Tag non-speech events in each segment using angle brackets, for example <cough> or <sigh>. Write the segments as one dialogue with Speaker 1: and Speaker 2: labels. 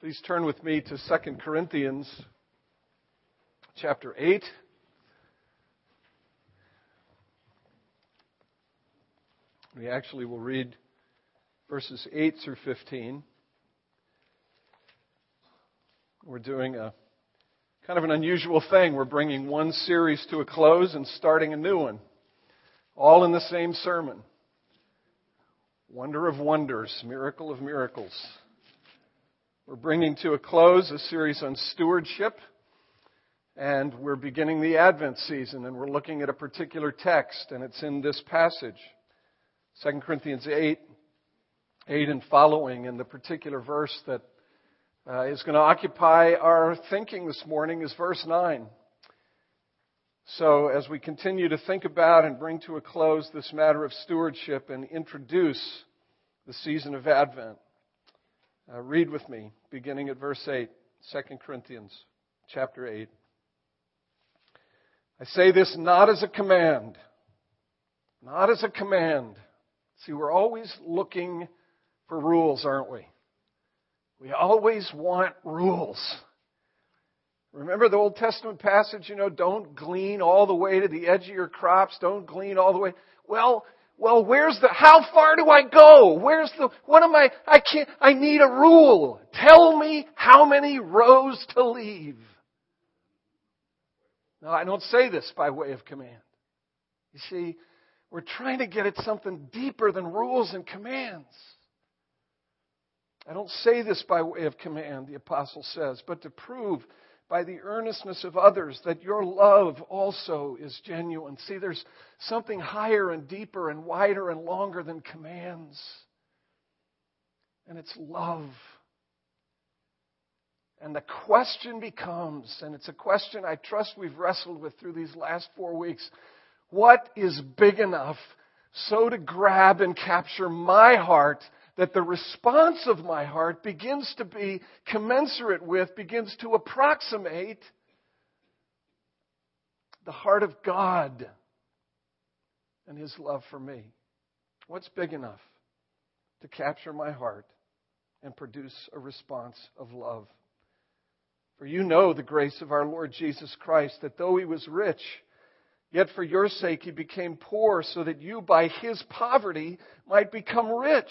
Speaker 1: Please turn with me to 2 Corinthians chapter 8. We actually will read verses 8 through 15. We're doing a kind of an unusual thing. We're bringing one series to a close and starting a new one, all in the same sermon. Wonder of wonders, miracle of miracles. We're bringing to a close a series on stewardship, and we're beginning the Advent season, and we're looking at a particular text, and it's in this passage 2 Corinthians 8, 8 and following, and the particular verse that uh, is going to occupy our thinking this morning is verse 9. So, as we continue to think about and bring to a close this matter of stewardship and introduce the season of Advent, uh, read with me, beginning at verse 8, 2 Corinthians chapter 8. I say this not as a command, not as a command. See, we're always looking for rules, aren't we? We always want rules. Remember the Old Testament passage, you know, don't glean all the way to the edge of your crops, don't glean all the way. Well, well, where's the, how far do I go? Where's the, what am I, I can't, I need a rule. Tell me how many rows to leave. No, I don't say this by way of command. You see, we're trying to get at something deeper than rules and commands. I don't say this by way of command, the apostle says, but to prove by the earnestness of others that your love also is genuine. See, there's something higher and deeper and wider and longer than commands. And it's love. And the question becomes, and it's a question I trust we've wrestled with through these last four weeks what is big enough so to grab and capture my heart that the response of my heart begins to be commensurate with, begins to approximate the heart of God and His love for me. What's big enough to capture my heart and produce a response of love? For you know the grace of our Lord Jesus Christ, that though He was rich, Yet for your sake he became poor so that you by his poverty might become rich.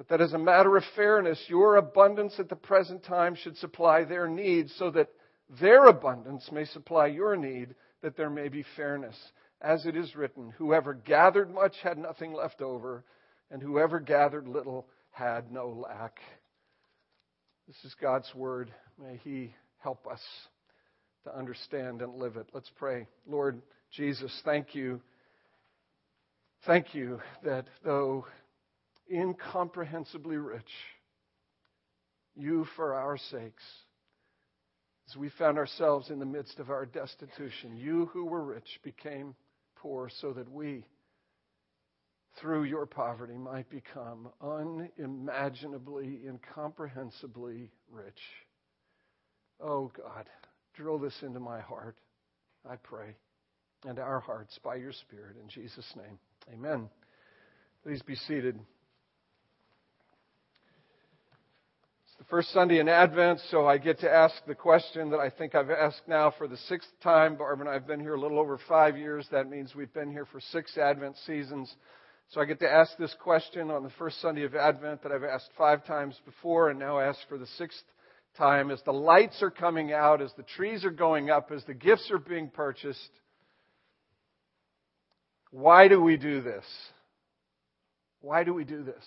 Speaker 1: but that as a matter of fairness, your abundance at the present time should supply their needs, so that their abundance may supply your need, that there may be fairness. As it is written, whoever gathered much had nothing left over, and whoever gathered little had no lack. This is God's word. May He help us to understand and live it. Let's pray. Lord Jesus, thank you. Thank you that though incomprehensibly rich. You for our sakes. As we found ourselves in the midst of our destitution, you who were rich became poor so that we, through your poverty, might become unimaginably, incomprehensibly rich. Oh God, drill this into my heart, I pray, and our hearts by your Spirit. In Jesus' name, amen. Please be seated. First Sunday in Advent, so I get to ask the question that I think I've asked now for the sixth time. Barb and I have been here a little over five years. That means we've been here for six Advent seasons. So I get to ask this question on the first Sunday of Advent that I've asked five times before and now ask for the sixth time. As the lights are coming out, as the trees are going up, as the gifts are being purchased, why do we do this? Why do we do this?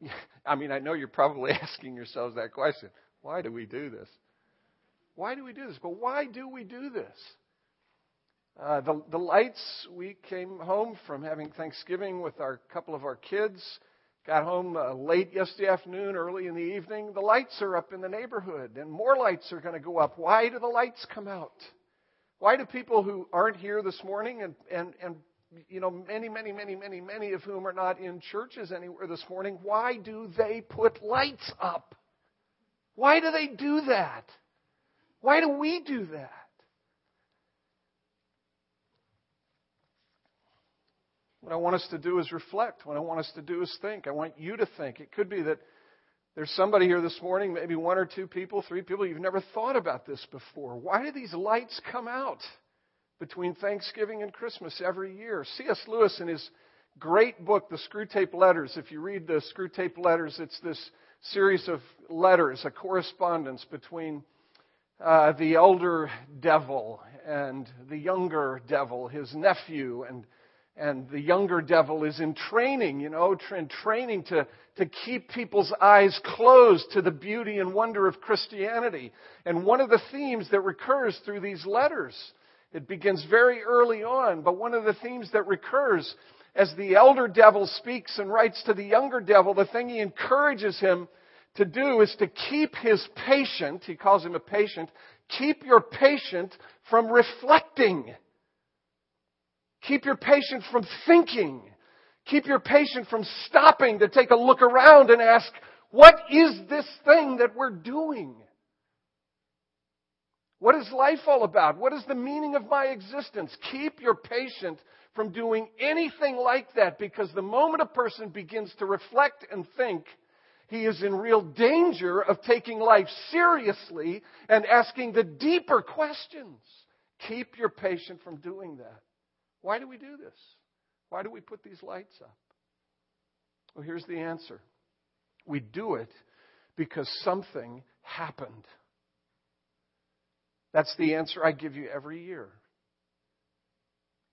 Speaker 1: <laughs> I mean, I know you're probably <laughs> asking yourselves that question. Why do we do this? Why do we do this? But why do we do this? Uh, the, the lights, we came home from having Thanksgiving with our couple of our kids, Got home uh, late yesterday afternoon, early in the evening. The lights are up in the neighborhood, and more lights are going to go up. Why do the lights come out? Why do people who aren't here this morning and, and, and you know, many, many, many, many, many of whom are not in churches anywhere this morning, why do they put lights up? Why do they do that? Why do we do that? What I want us to do is reflect. What I want us to do is think. I want you to think. It could be that there's somebody here this morning, maybe one or two people, three people, you've never thought about this before. Why do these lights come out between Thanksgiving and Christmas every year? C.S. Lewis, in his great book, The Screwtape Letters, if you read the Screwtape Letters, it's this series of letters, a correspondence between uh, the elder devil and the younger devil, his nephew, and and the younger devil is in training, you know, tra- training to, to keep people's eyes closed to the beauty and wonder of Christianity. And one of the themes that recurs through these letters, it begins very early on, but one of the themes that recurs as the elder devil speaks and writes to the younger devil, the thing he encourages him to do is to keep his patient, he calls him a patient, keep your patient from reflecting Keep your patient from thinking. Keep your patient from stopping to take a look around and ask, what is this thing that we're doing? What is life all about? What is the meaning of my existence? Keep your patient from doing anything like that because the moment a person begins to reflect and think, he is in real danger of taking life seriously and asking the deeper questions. Keep your patient from doing that. Why do we do this? Why do we put these lights up? Well, here's the answer we do it because something happened. That's the answer I give you every year.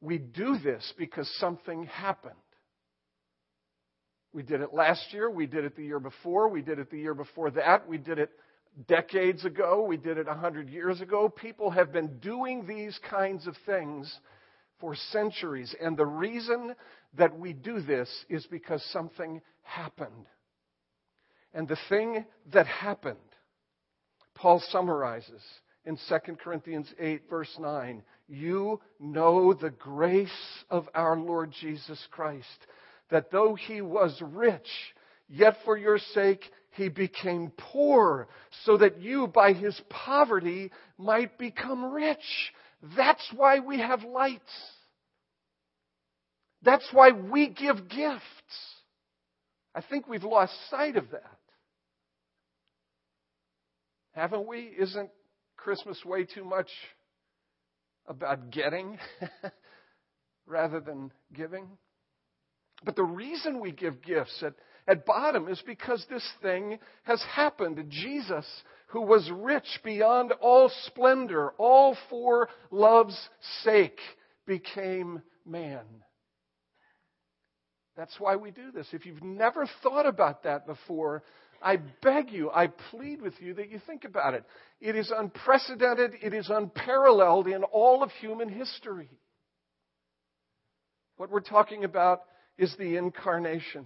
Speaker 1: We do this because something happened. We did it last year. We did it the year before. We did it the year before that. We did it decades ago. We did it a hundred years ago. People have been doing these kinds of things for centuries. And the reason that we do this is because something happened. And the thing that happened, Paul summarizes in 2 Corinthians 8, verse 9. You know the grace of our Lord Jesus Christ, that though he was rich, yet for your sake he became poor, so that you by his poverty might become rich. That's why we have lights. That's why we give gifts. I think we've lost sight of that. Haven't we? Isn't Christmas way too much about getting <laughs> rather than giving? But the reason we give gifts at, at bottom is because this thing has happened. Jesus, who was rich beyond all splendor, all for love's sake, became man. That's why we do this. If you've never thought about that before, I beg you, I plead with you that you think about it. It is unprecedented, it is unparalleled in all of human history. What we're talking about is the incarnation.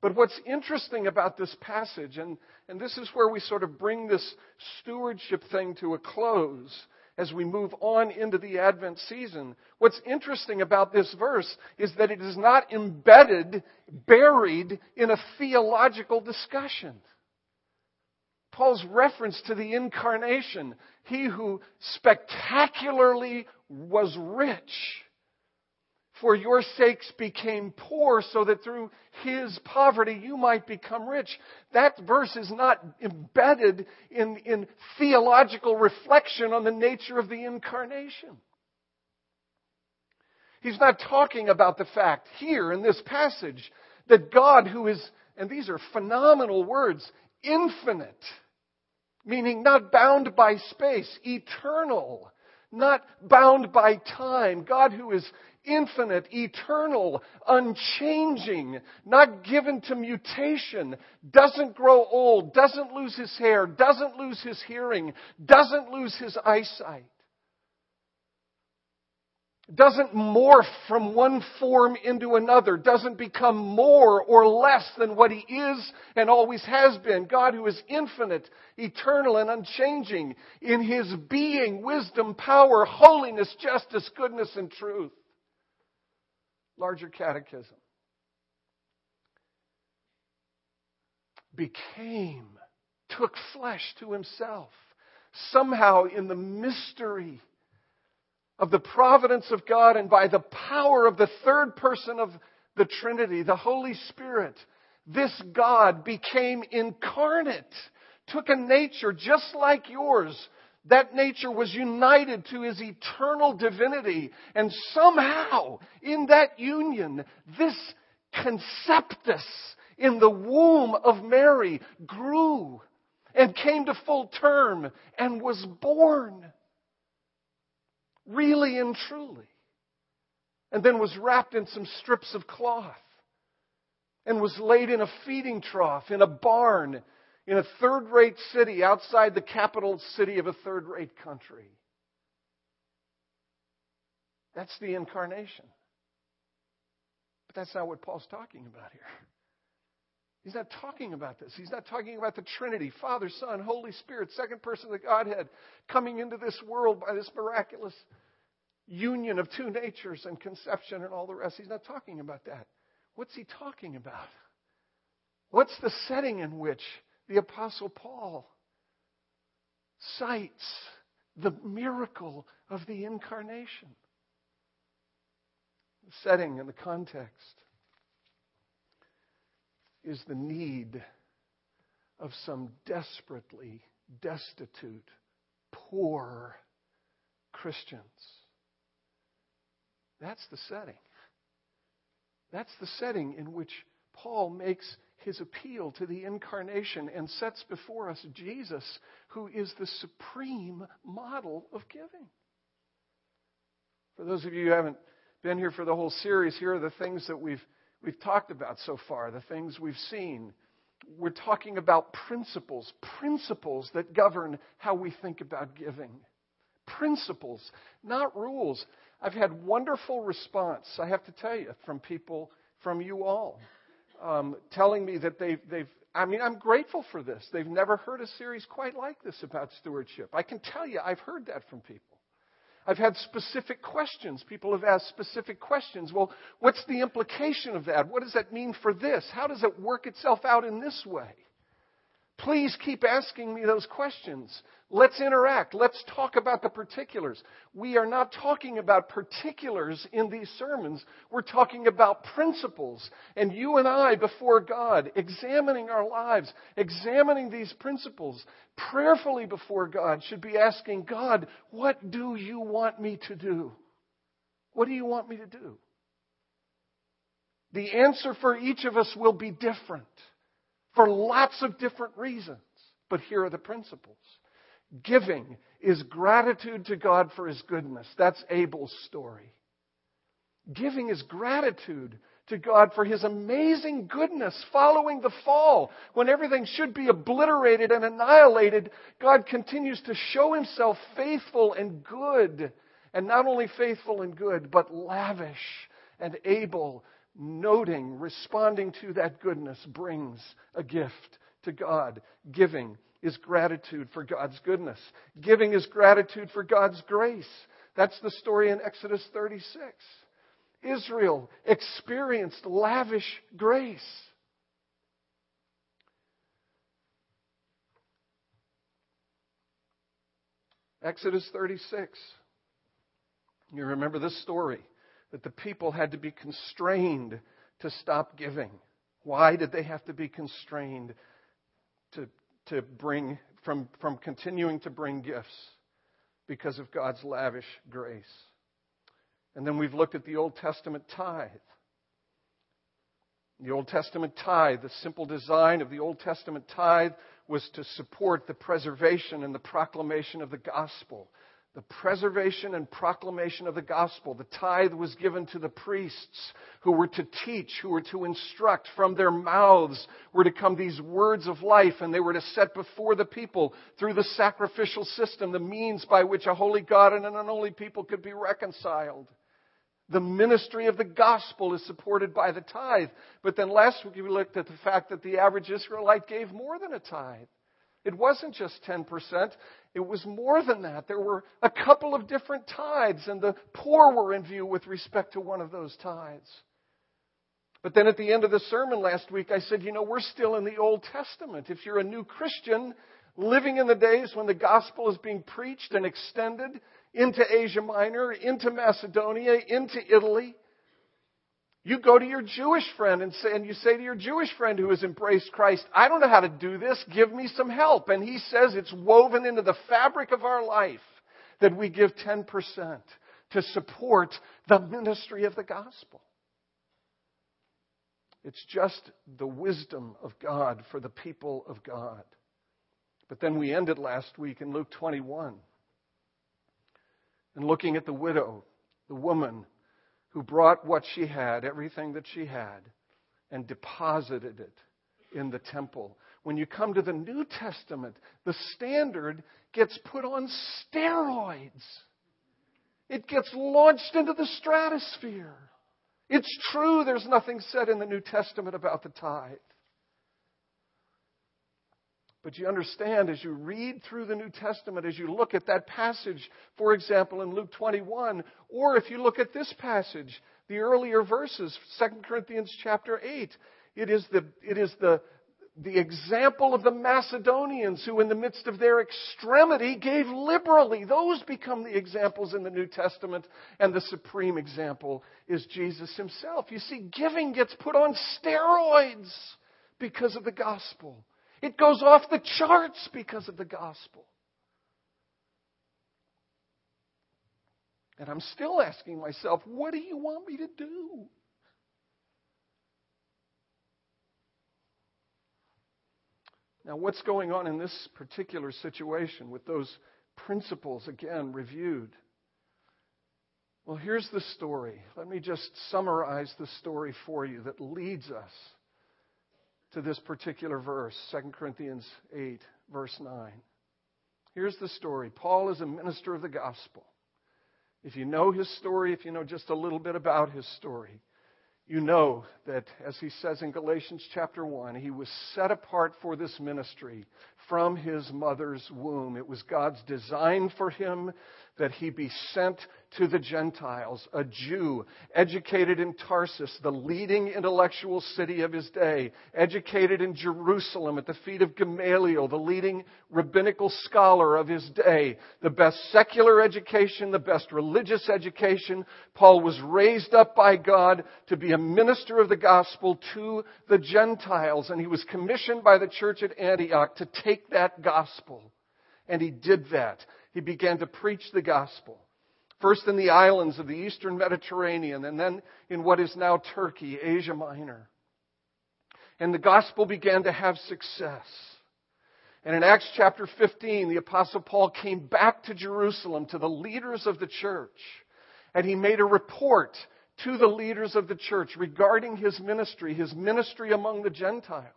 Speaker 1: But what's interesting about this passage, and, and this is where we sort of bring this stewardship thing to a close, as we move on into the Advent season. What's interesting about this verse is that it is not embedded, buried in a theological discussion. Paul's reference to the incarnation, he who spectacularly was rich, for your sakes became poor so that through his poverty you might become rich. That verse is not embedded in, in theological reflection on the nature of the incarnation. He's not talking about the fact here in this passage that God, who is, and these are phenomenal words, infinite, meaning not bound by space, eternal, not bound by time. God who is infinite, eternal, unchanging, not given to mutation, doesn't grow old, doesn't lose his hair, doesn't lose his hearing, doesn't lose his eyesight. doesn't morph from one form into another, doesn't become more or less than what He is and always has been. God who is infinite, eternal, and unchanging in His being, wisdom, power, holiness, justice, goodness, and truth. Larger catechism. Became, took flesh to Himself. Somehow in the mystery of the providence of God and by the power of the third person of the Trinity, the Holy Spirit, this God became incarnate, took a nature just like yours. That nature was united to his eternal divinity. And somehow, in that union, this conceptus in the womb of Mary grew and came to full term and was born really and truly. And then was wrapped in some strips of cloth and was laid in a feeding trough in a barn in a third rate city outside the capital city of a third rate country. That's the incarnation. But that's not what Paul's talking about here. He's not talking about this. He's not talking about the Trinity Father, Son, Holy Spirit, second person of the Godhead, coming into this world by this miraculous union of two natures and conception and all the rest. He's not talking about that. What's he talking about? What's the setting in which the Apostle Paul cites the miracle of the incarnation? The setting and the context is the need of some desperately destitute, poor Christians that's the setting. That's the setting in which Paul makes his appeal to the incarnation and sets before us Jesus, who is the supreme model of giving. For those of you who haven't been here for the whole series, here are the things that we've, we've talked about so far, the things we've seen. We're talking about principles, principles that govern how we think about giving. Principles, not rules. I've had wonderful response, I have to tell you, from people, from you all, um, telling me that they've, they've, I mean, I'm grateful for this. They've never heard a series quite like this about stewardship. I can tell you, I've heard that from people. I've had specific questions. People have asked specific questions. Well, what's the implication of that? What does that mean for this? How does it work itself out in this way? Please keep asking me those questions. Let's interact. Let's talk about the particulars. We are not talking about particulars in these sermons. We're talking about principles. And you and I, before God, examining our lives, examining these principles, prayerfully before God, should be asking God, what do you want me to do? What do you want me to do? The answer for each of us will be different for lots of different reasons. But here are the principles. Giving is gratitude to God for His goodness. That's Abel's story. Giving is gratitude to God for His amazing goodness following the fall. When everything should be obliterated and annihilated, God continues to show Himself faithful and good. And not only faithful and good, but lavish and able noting, responding to that goodness brings a gift to God. Giving is gratitude for God's goodness. Giving is gratitude for God's grace. That's the story in Exodus 36. Israel experienced lavish grace. Exodus 36. You remember this story that the people had to be constrained to stop giving. Why did they have to be constrained to, to bring, from, from continuing to bring gifts? Because of God's lavish grace. And then we've looked at the Old Testament tithe. The Old Testament tithe, the simple design of the Old Testament tithe was to support the preservation and the proclamation of the gospel the preservation and proclamation of the gospel. The tithe was given to the priests who were to teach, who were to instruct. From their mouths were to come these words of life, and they were to set before the people through the sacrificial system the means by which a holy God and an unholy people could be reconciled. The ministry of the gospel is supported by the tithe. But then last week we looked at the fact that the average Israelite gave more than a tithe. It wasn't just 10%, it was more than that. There were a couple of different tithes, and the poor were in view with respect to one of those tithes. But then at the end of the sermon last week, I said, you know, we're still in the Old Testament. If you're a new Christian living in the days when the gospel is being preached and extended into Asia Minor, into Macedonia, into Italy, you go to your Jewish friend and, say, and you say to your Jewish friend who has embraced Christ, I don't know how to do this, give me some help. And he says it's woven into the fabric of our life that we give 10% to support the ministry of the gospel. It's just the wisdom of God for the people of God. But then we ended last week in Luke 21 and looking at the widow, the woman who brought what she had, everything that she had, and deposited it in the temple. When you come to the New Testament, the standard gets put on steroids. It gets launched into the stratosphere. It's true there's nothing said in the New Testament about the tithe. But you understand as you read through the New Testament, as you look at that passage, for example, in Luke 21, or if you look at this passage, the earlier verses, 2 Corinthians chapter 8, it is the, it is the, the example of the Macedonians who, in the midst of their extremity, gave liberally. Those become the examples in the New Testament, and the supreme example is Jesus himself. You see, giving gets put on steroids because of the gospel. It goes off the charts because of the gospel. And I'm still asking myself, what do you want me to do? Now, what's going on in this particular situation with those principles again reviewed? Well, here's the story. Let me just summarize the story for you that leads us to this particular verse, 2 Corinthians 8, verse 9. Here's the story Paul is a minister of the gospel. If you know his story, if you know just a little bit about his story, you know that, as he says in Galatians chapter 1, he was set apart for this ministry from his mother's womb. It was God's design for him that he be sent to the Gentiles, a Jew, educated in Tarsus, the leading intellectual city of his day, educated in Jerusalem at the feet of Gamaliel, the leading rabbinical scholar of his day, the best secular education, the best religious education. Paul was raised up by God to be a minister of the gospel to the Gentiles, and he was commissioned by the church at Antioch to take that gospel. And he did that he began to preach the gospel. First in the islands of the eastern Mediterranean, and then in what is now Turkey, Asia Minor. And the gospel began to have success. And in Acts chapter 15, the apostle Paul came back to Jerusalem to the leaders of the church, and he made a report to the leaders of the church regarding his ministry, his ministry among the Gentiles.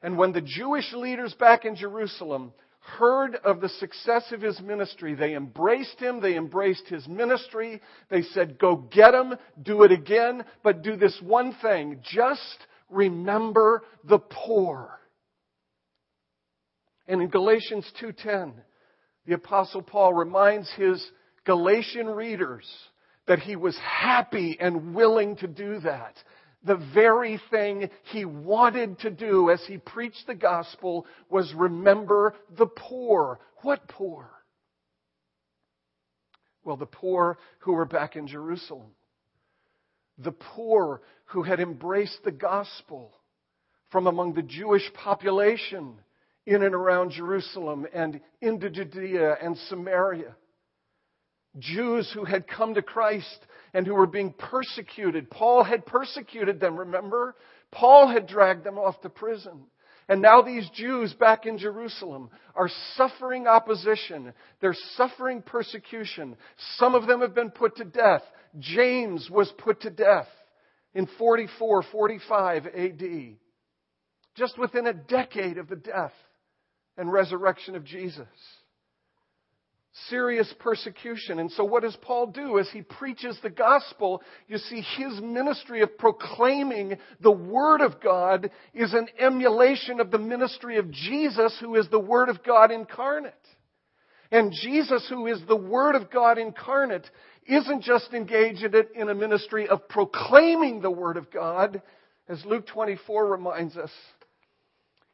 Speaker 1: And when the Jewish leaders back in Jerusalem heard of the success of his ministry. They embraced him. They embraced his ministry. They said, go get him, do it again, but do this one thing. Just remember the poor. And in Galatians 2.10, the apostle Paul reminds his Galatian readers that he was happy and willing to do that the very thing he wanted to do as he preached the gospel was remember the poor. What poor? Well, the poor who were back in Jerusalem. The poor who had embraced the gospel from among the Jewish population in and around Jerusalem and into Judea and Samaria. Jews who had come to Christ and who were being persecuted. Paul had persecuted them, remember? Paul had dragged them off to prison. And now these Jews back in Jerusalem are suffering opposition. They're suffering persecution. Some of them have been put to death. James was put to death in 44, 45 AD. Just within a decade of the death and resurrection of Jesus. Serious persecution. And so, what does Paul do? As he preaches the gospel, you see his ministry of proclaiming the Word of God is an emulation of the ministry of Jesus, who is the Word of God incarnate. And Jesus, who is the Word of God incarnate, isn't just engaged in, it in a ministry of proclaiming the Word of God, as Luke 24 reminds us.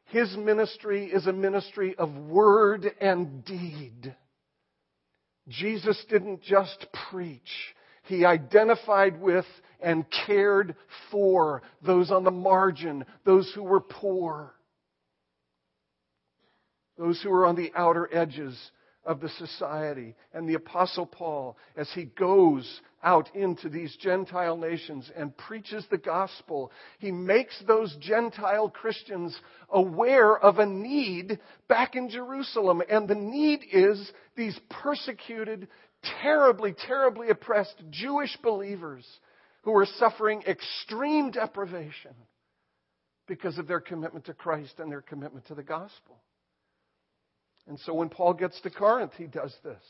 Speaker 1: His ministry is a ministry of word and deed. Jesus didn't just preach. He identified with and cared for those on the margin, those who were poor, those who were on the outer edges of the society. And the Apostle Paul, as he goes out into these Gentile nations and preaches the gospel, he makes those Gentile Christians aware of a need back in Jerusalem. And the need is these persecuted, terribly, terribly oppressed Jewish believers who are suffering extreme deprivation because of their commitment to Christ and their commitment to the gospel. And so when Paul gets to Corinth, he does this.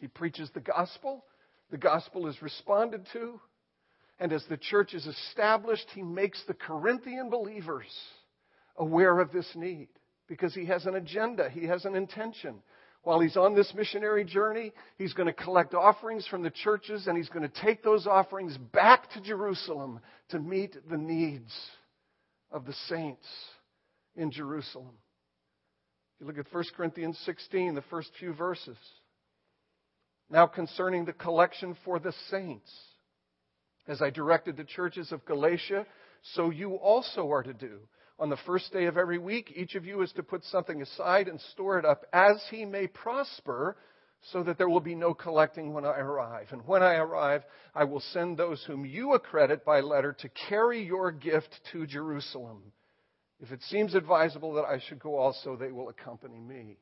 Speaker 1: He preaches the gospel, the gospel is responded to, and as the church is established, he makes the Corinthian believers aware of this need because he has an agenda, he has an intention. While he's on this missionary journey, he's going to collect offerings from the churches and he's going to take those offerings back to Jerusalem to meet the needs of the saints in Jerusalem. You look at 1 Corinthians 16, the first few verses. Now, concerning the collection for the saints, as I directed the churches of Galatia, so you also are to do. On the first day of every week, each of you is to put something aside and store it up as he may prosper, so that there will be no collecting when I arrive. And when I arrive, I will send those whom you accredit by letter to carry your gift to Jerusalem. If it seems advisable that I should go also, they will accompany me.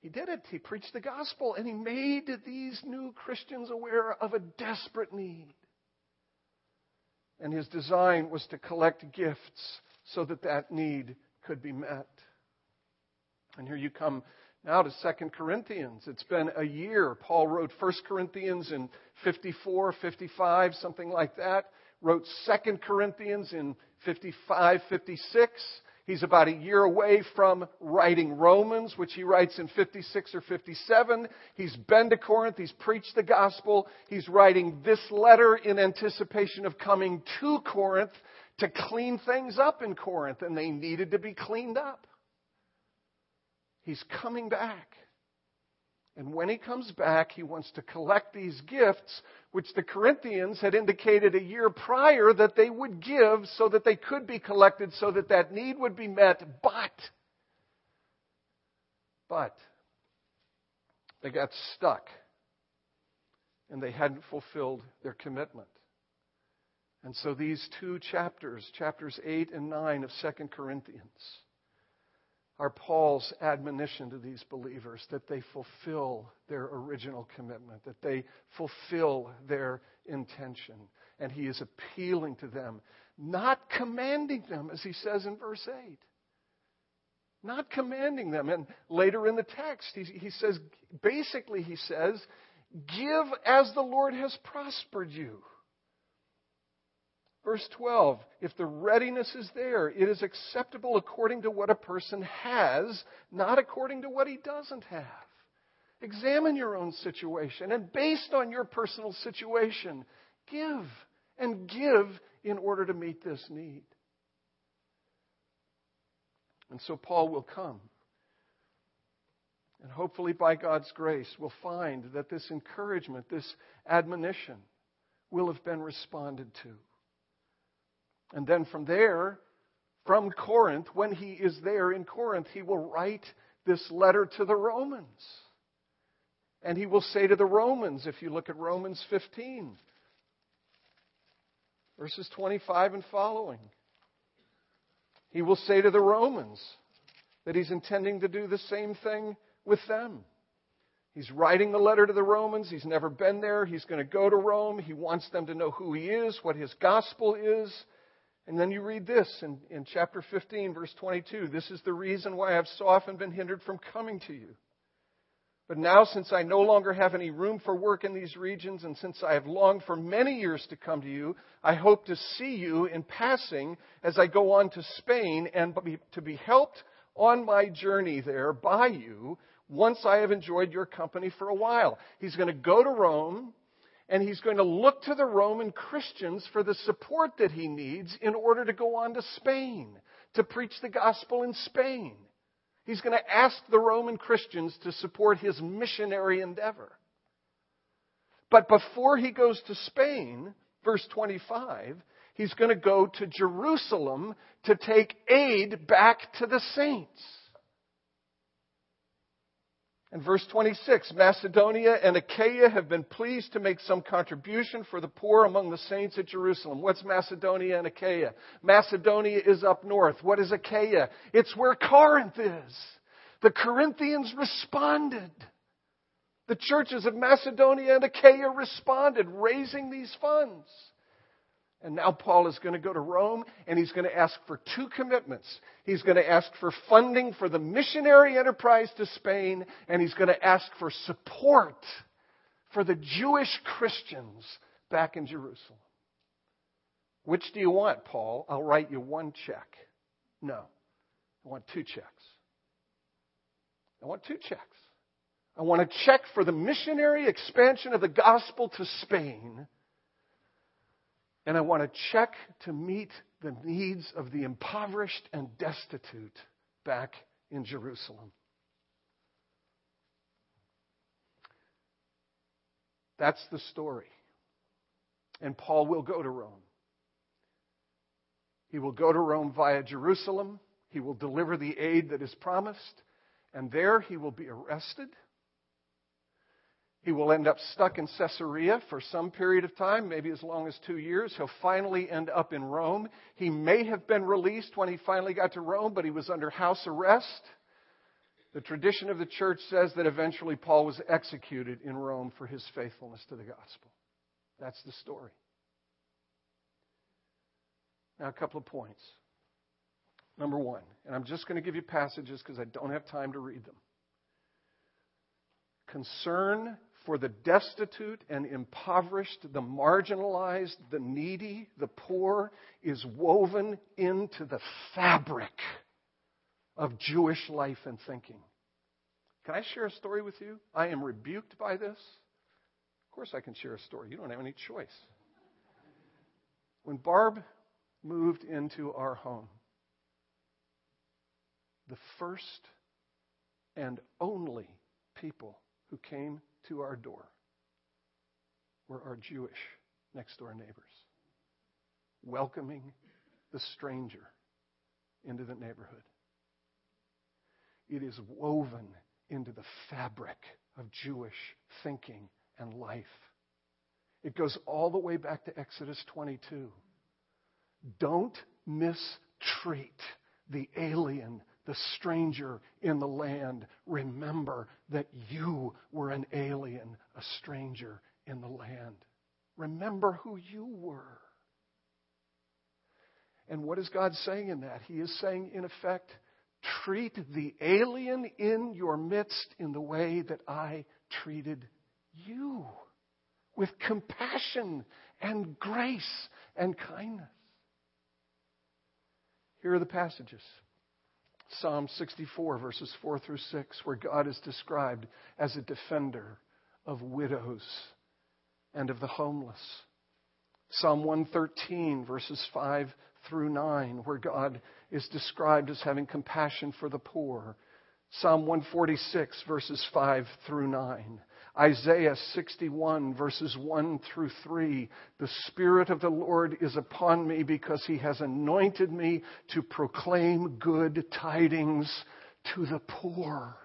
Speaker 1: He did it. He preached the gospel and he made these new Christians aware of a desperate need. And his design was to collect gifts so that that need could be met. And here you come now to 2 Corinthians. It's been a year. Paul wrote 1 Corinthians in 54, 55, something like that. Wrote 2 Corinthians in 55, 56. He's about a year away from writing Romans, which he writes in 56 or 57. He's been to Corinth. He's preached the gospel. He's writing this letter in anticipation of coming to Corinth to clean things up in Corinth, and they needed to be cleaned up. He's coming back. And when he comes back, he wants to collect these gifts, which the Corinthians had indicated a year prior that they would give so that they could be collected, so that that need would be met. But, but, they got stuck and they hadn't fulfilled their commitment. And so these two chapters, chapters 8 and 9 of 2 Corinthians, are Paul's admonition to these believers that they fulfill their original commitment, that they fulfill their intention. And he is appealing to them, not commanding them, as he says in verse 8. Not commanding them. And later in the text, he, he says, basically, he says, give as the Lord has prospered you. Verse 12, if the readiness is there, it is acceptable according to what a person has, not according to what he doesn't have. Examine your own situation, and based on your personal situation, give and give in order to meet this need. And so Paul will come. And hopefully, by God's grace, we'll find that this encouragement, this admonition, will have been responded to. And then from there, from Corinth, when he is there in Corinth, he will write this letter to the Romans. And he will say to the Romans, if you look at Romans 15, verses 25 and following, he will say to the Romans that he's intending to do the same thing with them. He's writing the letter to the Romans. He's never been there. He's going to go to Rome. He wants them to know who he is, what his gospel is. And then you read this in, in chapter 15, verse 22. This is the reason why I've so often been hindered from coming to you. But now, since I no longer have any room for work in these regions, and since I have longed for many years to come to you, I hope to see you in passing as I go on to Spain and to be helped on my journey there by you once I have enjoyed your company for a while. He's going to go to Rome and he's going to look to the Roman Christians for the support that he needs in order to go on to Spain, to preach the gospel in Spain. He's going to ask the Roman Christians to support his missionary endeavor. But before he goes to Spain, verse 25, he's going to go to Jerusalem to take aid back to the saints. And verse 26 Macedonia and Achaia have been pleased to make some contribution for the poor among the saints at Jerusalem. What's Macedonia and Achaia? Macedonia is up north. What is Achaia? It's where Corinth is. The Corinthians responded. The churches of Macedonia and Achaia responded, raising these funds. And now Paul is going to go to Rome and he's going to ask for two commitments. He's going to ask for funding for the missionary enterprise to Spain, and he's going to ask for support for the Jewish Christians back in Jerusalem. Which do you want, Paul? I'll write you one check. No. I want two checks. I want two checks. I want a check for the missionary expansion of the gospel to Spain and I want to check to meet the needs of the impoverished and destitute back in Jerusalem. That's the story. And Paul will go to Rome. He will go to Rome via Jerusalem. He will deliver the aid that is promised. And there he will be arrested he will end up stuck in Caesarea for some period of time, maybe as long as two years. He'll finally end up in Rome. He may have been released when he finally got to Rome, but he was under house arrest. The tradition of the church says that eventually Paul was executed in Rome for his faithfulness to the gospel. That's the story. Now, a couple of points. Number one, and I'm just going to give you passages because I don't have time to read them. Concern for the destitute and impoverished, the marginalized, the needy, the poor is woven into the fabric of Jewish life and thinking. Can I share a story with you? I am rebuked by this. Of course, I can share a story. You don't have any choice. When Barb moved into our home, the first and only people who came to our door were our Jewish next door neighbors, welcoming the stranger into the neighborhood. It is woven into the fabric of Jewish thinking and life. It goes all the way back to Exodus 22. Don't mistreat the alien the stranger in the land, remember that you were an alien, a stranger in the land. Remember who you were. And what is God saying in that? He is saying, in effect, treat the alien in your midst in the way that I treated you with compassion and grace and kindness. Here are the passages. Psalm 64, verses 4 through 6, where God is described as a defender of widows and of the homeless. Psalm 113, verses 5 through 9, where God is described as having compassion for the poor. Psalm 146, verses 5 through 9. Isaiah 61, verses 1 through 3. The Spirit of the Lord is upon me because He has anointed me to proclaim good tidings to the poor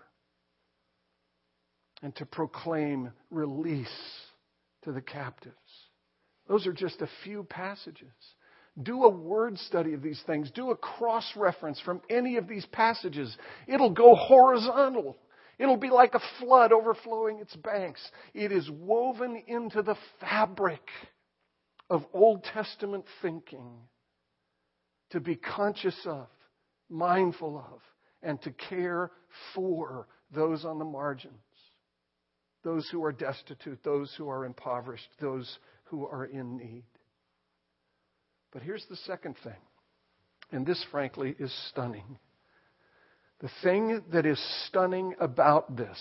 Speaker 1: and to proclaim release to the captives. Those are just a few passages. Do a word study of these things. Do a cross reference from any of these passages. It'll go horizontal. It'll be like a flood overflowing its banks. It is woven into the fabric of Old Testament thinking to be conscious of, mindful of, and to care for those on the margins, those who are destitute, those who are impoverished, those who are in need. But here's the second thing, and this, frankly, is stunning. The thing that is stunning about this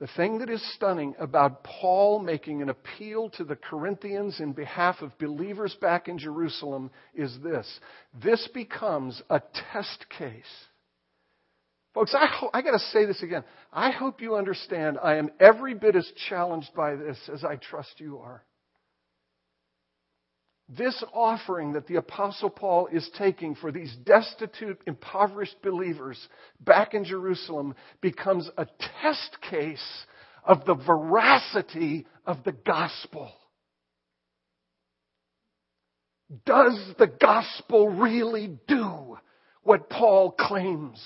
Speaker 1: the thing that is stunning about Paul making an appeal to the Corinthians in behalf of believers back in Jerusalem is this. This becomes a test case. Folks, I, ho- I got to say this again. I hope you understand I am every bit as challenged by this as I trust you are. This offering that the Apostle Paul is taking for these destitute, impoverished believers back in Jerusalem becomes a test case of the veracity of the gospel. Does the gospel really do what Paul claims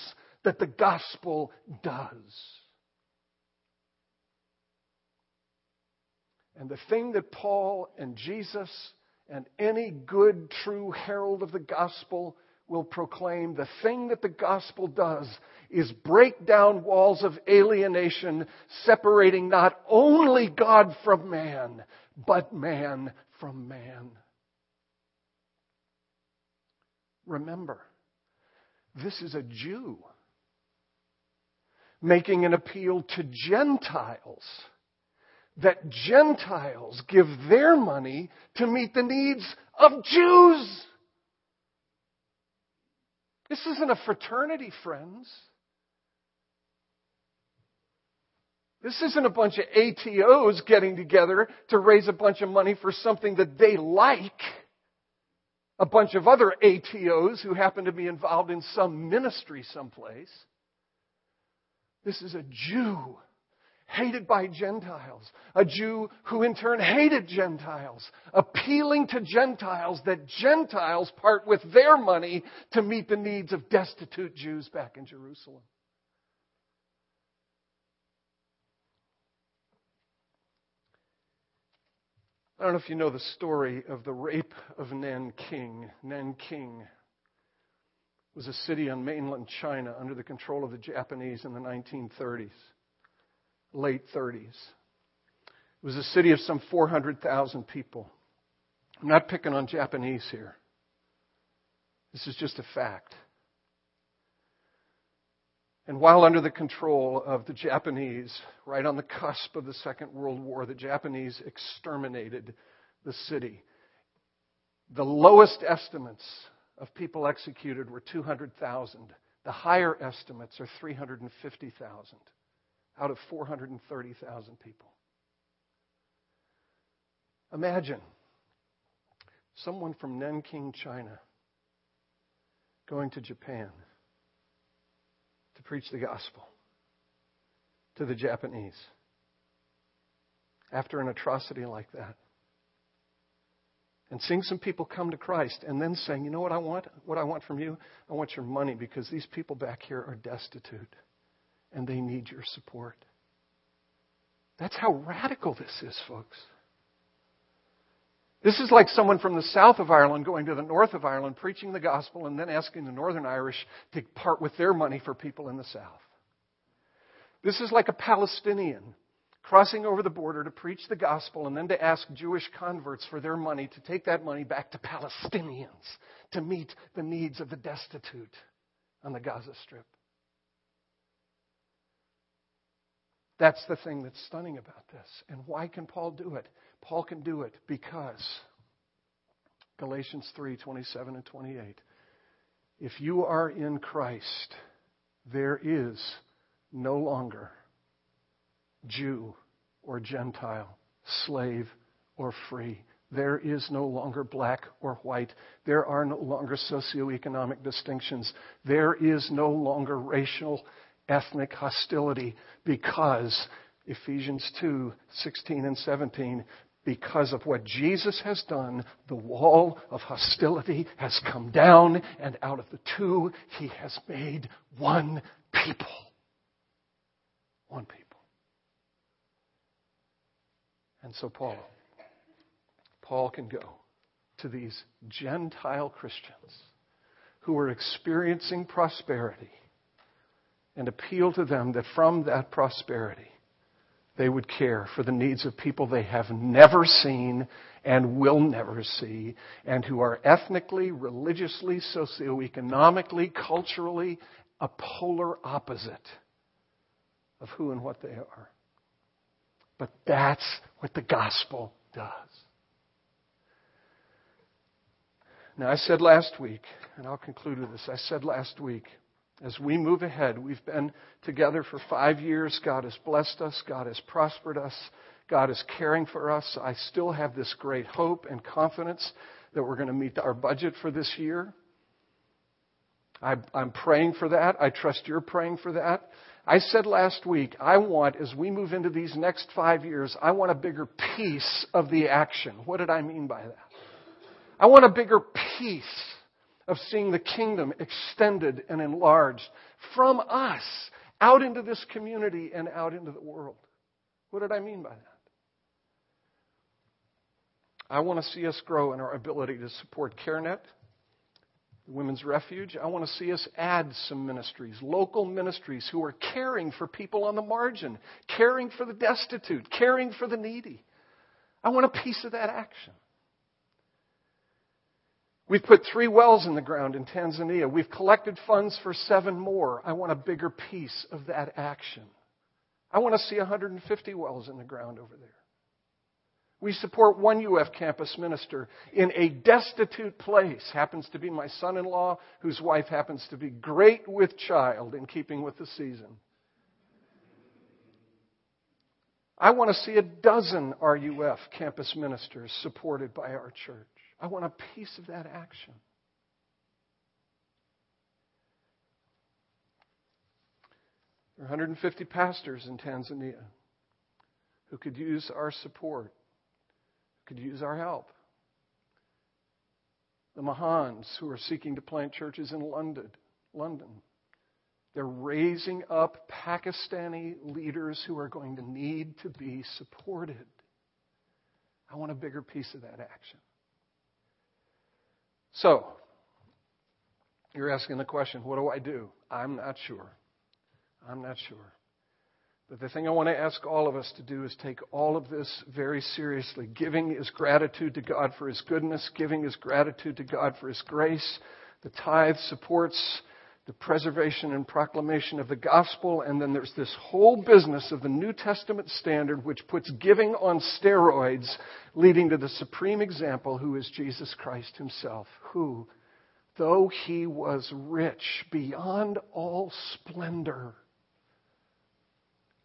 Speaker 1: that the gospel does? And the thing that Paul and Jesus and any good, true herald of the gospel will proclaim the thing that the gospel does is break down walls of alienation, separating not only God from man, but man from man. Remember, this is a Jew making an appeal to Gentiles that Gentiles give their money to meet the needs of Jews. This isn't a fraternity, friends. This isn't a bunch of ATOs getting together to raise a bunch of money for something that they like. A bunch of other ATOs who happen to be involved in some ministry someplace. This is a Jew hated by Gentiles, a Jew who in turn hated Gentiles, appealing to Gentiles that Gentiles part with their money to meet the needs of destitute Jews back in Jerusalem. I don't know if you know the story of the rape of Nanking. Nanking was a city on mainland China under the control of the Japanese in the 1930s late 30s. It was a city of some 400,000 people. I'm not picking on Japanese here. This is just a fact. And while under the control of the Japanese, right on the cusp of the Second World War, the Japanese exterminated the city. The lowest estimates of people executed were 200,000. The higher estimates are 350,000 out of 430,000 people. Imagine someone from Nanking, China, going to Japan to preach the gospel to the Japanese after an atrocity like that. And seeing some people come to Christ and then saying, you know what I want? What I want from you? I want your money because these people back here are destitute and they need your support. That's how radical this is, folks. This is like someone from the south of Ireland going to the north of Ireland, preaching the gospel, and then asking the Northern Irish to part with their money for people in the south. This is like a Palestinian crossing over the border to preach the gospel and then to ask Jewish converts for their money to take that money back to Palestinians to meet the needs of the destitute on the Gaza Strip. That's the thing that's stunning about this. And why can Paul do it? Paul can do it because Galatians 3 27 and 28. If you are in Christ, there is no longer Jew or Gentile, slave or free. There is no longer black or white. There are no longer socioeconomic distinctions. There is no longer racial ethnic hostility because Ephesians 2 16 and 17, because of what Jesus has done, the wall of hostility has come down, and out of the two, he has made one people. One people. And so, Paul, Paul can go to these Gentile Christians who are experiencing prosperity and appeal to them that from that prosperity they would care for the needs of people they have never seen and will never see, and who are ethnically, religiously, socioeconomically, culturally a polar opposite of who and what they are. But that's what the gospel does. Now, I said last week, and I'll conclude with this. I said last week, as we move ahead, we've been together for five years. God has blessed us. God has prospered us. God is caring for us. I still have this great hope and confidence that we're going to meet our budget for this year. I'm praying for that. I trust you're praying for that. I said last week, I want, as we move into these next five years, I want a bigger piece of the action. What did I mean by that? I want a bigger piece of seeing the kingdom extended and enlarged from us out into this community and out into the world. What did I mean by that? I want to see us grow in our ability to support CareNet, the Women's Refuge. I want to see us add some ministries, local ministries who are caring for people on the margin, caring for the destitute, caring for the needy. I want a piece of that action. We've put three wells in the ground in Tanzania. We've collected funds for seven more. I want a bigger piece of that action. I want to see 150 wells in the ground over there. We support one UF campus minister in a destitute place. Happens to be my son in law, whose wife happens to be great with child in keeping with the season. I want to see a dozen RUF campus ministers supported by our church. I want a piece of that action. There are 150 pastors in Tanzania who could use our support, who could use our help. The Mahans who are seeking to plant churches in London, London. They're raising up Pakistani leaders who are going to need to be supported. I want a bigger piece of that action. So, you're asking the question, what do I do? I'm not sure. I'm not sure. But the thing I want to ask all of us to do is take all of this very seriously. Giving is gratitude to God for His goodness. Giving is gratitude to God for His grace. The tithe supports the preservation and proclamation of the gospel. And then there's this whole business of the New Testament standard, which puts giving on steroids, leading to the supreme example, who is Jesus Christ himself, who, though he was rich beyond all splendor,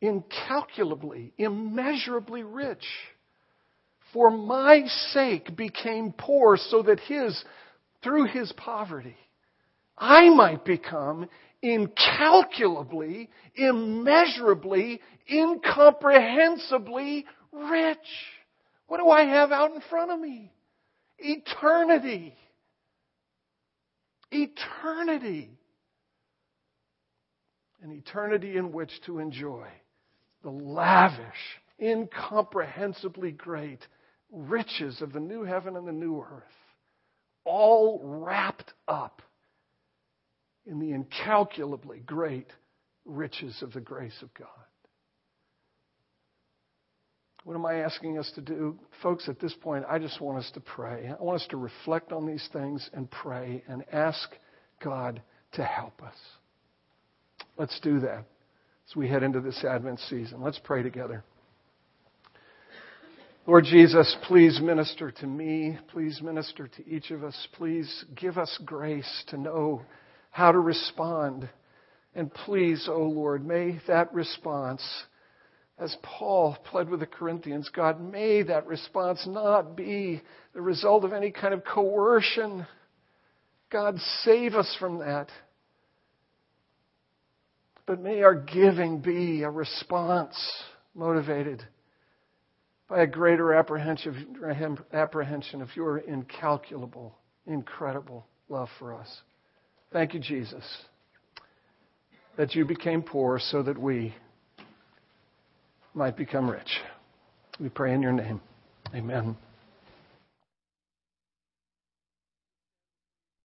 Speaker 1: incalculably, immeasurably rich, for my sake became poor so that his, through his poverty, I might become incalculably, immeasurably, incomprehensibly rich. What do I have out in front of me? Eternity. Eternity. An eternity in which to enjoy the lavish, incomprehensibly great riches of the new heaven and the new earth, all wrapped up in the incalculably great riches of the grace of God. What am I asking us to do? Folks, at this point, I just want us to pray. I want us to reflect on these things and pray and ask God to help us. Let's do that as we head into this Advent season. Let's pray together. Lord Jesus, please minister to me. Please minister to each of us. Please give us grace to know how to respond. And please, O oh Lord, may that response, as Paul pled with the Corinthians, God, may that response not be the result of any kind of coercion. God, save us from that. But may our giving be a response motivated by a greater apprehension, apprehension of your incalculable, incredible love for us. Thank you, Jesus, that you became poor so that we might become rich. We pray in your name. Amen.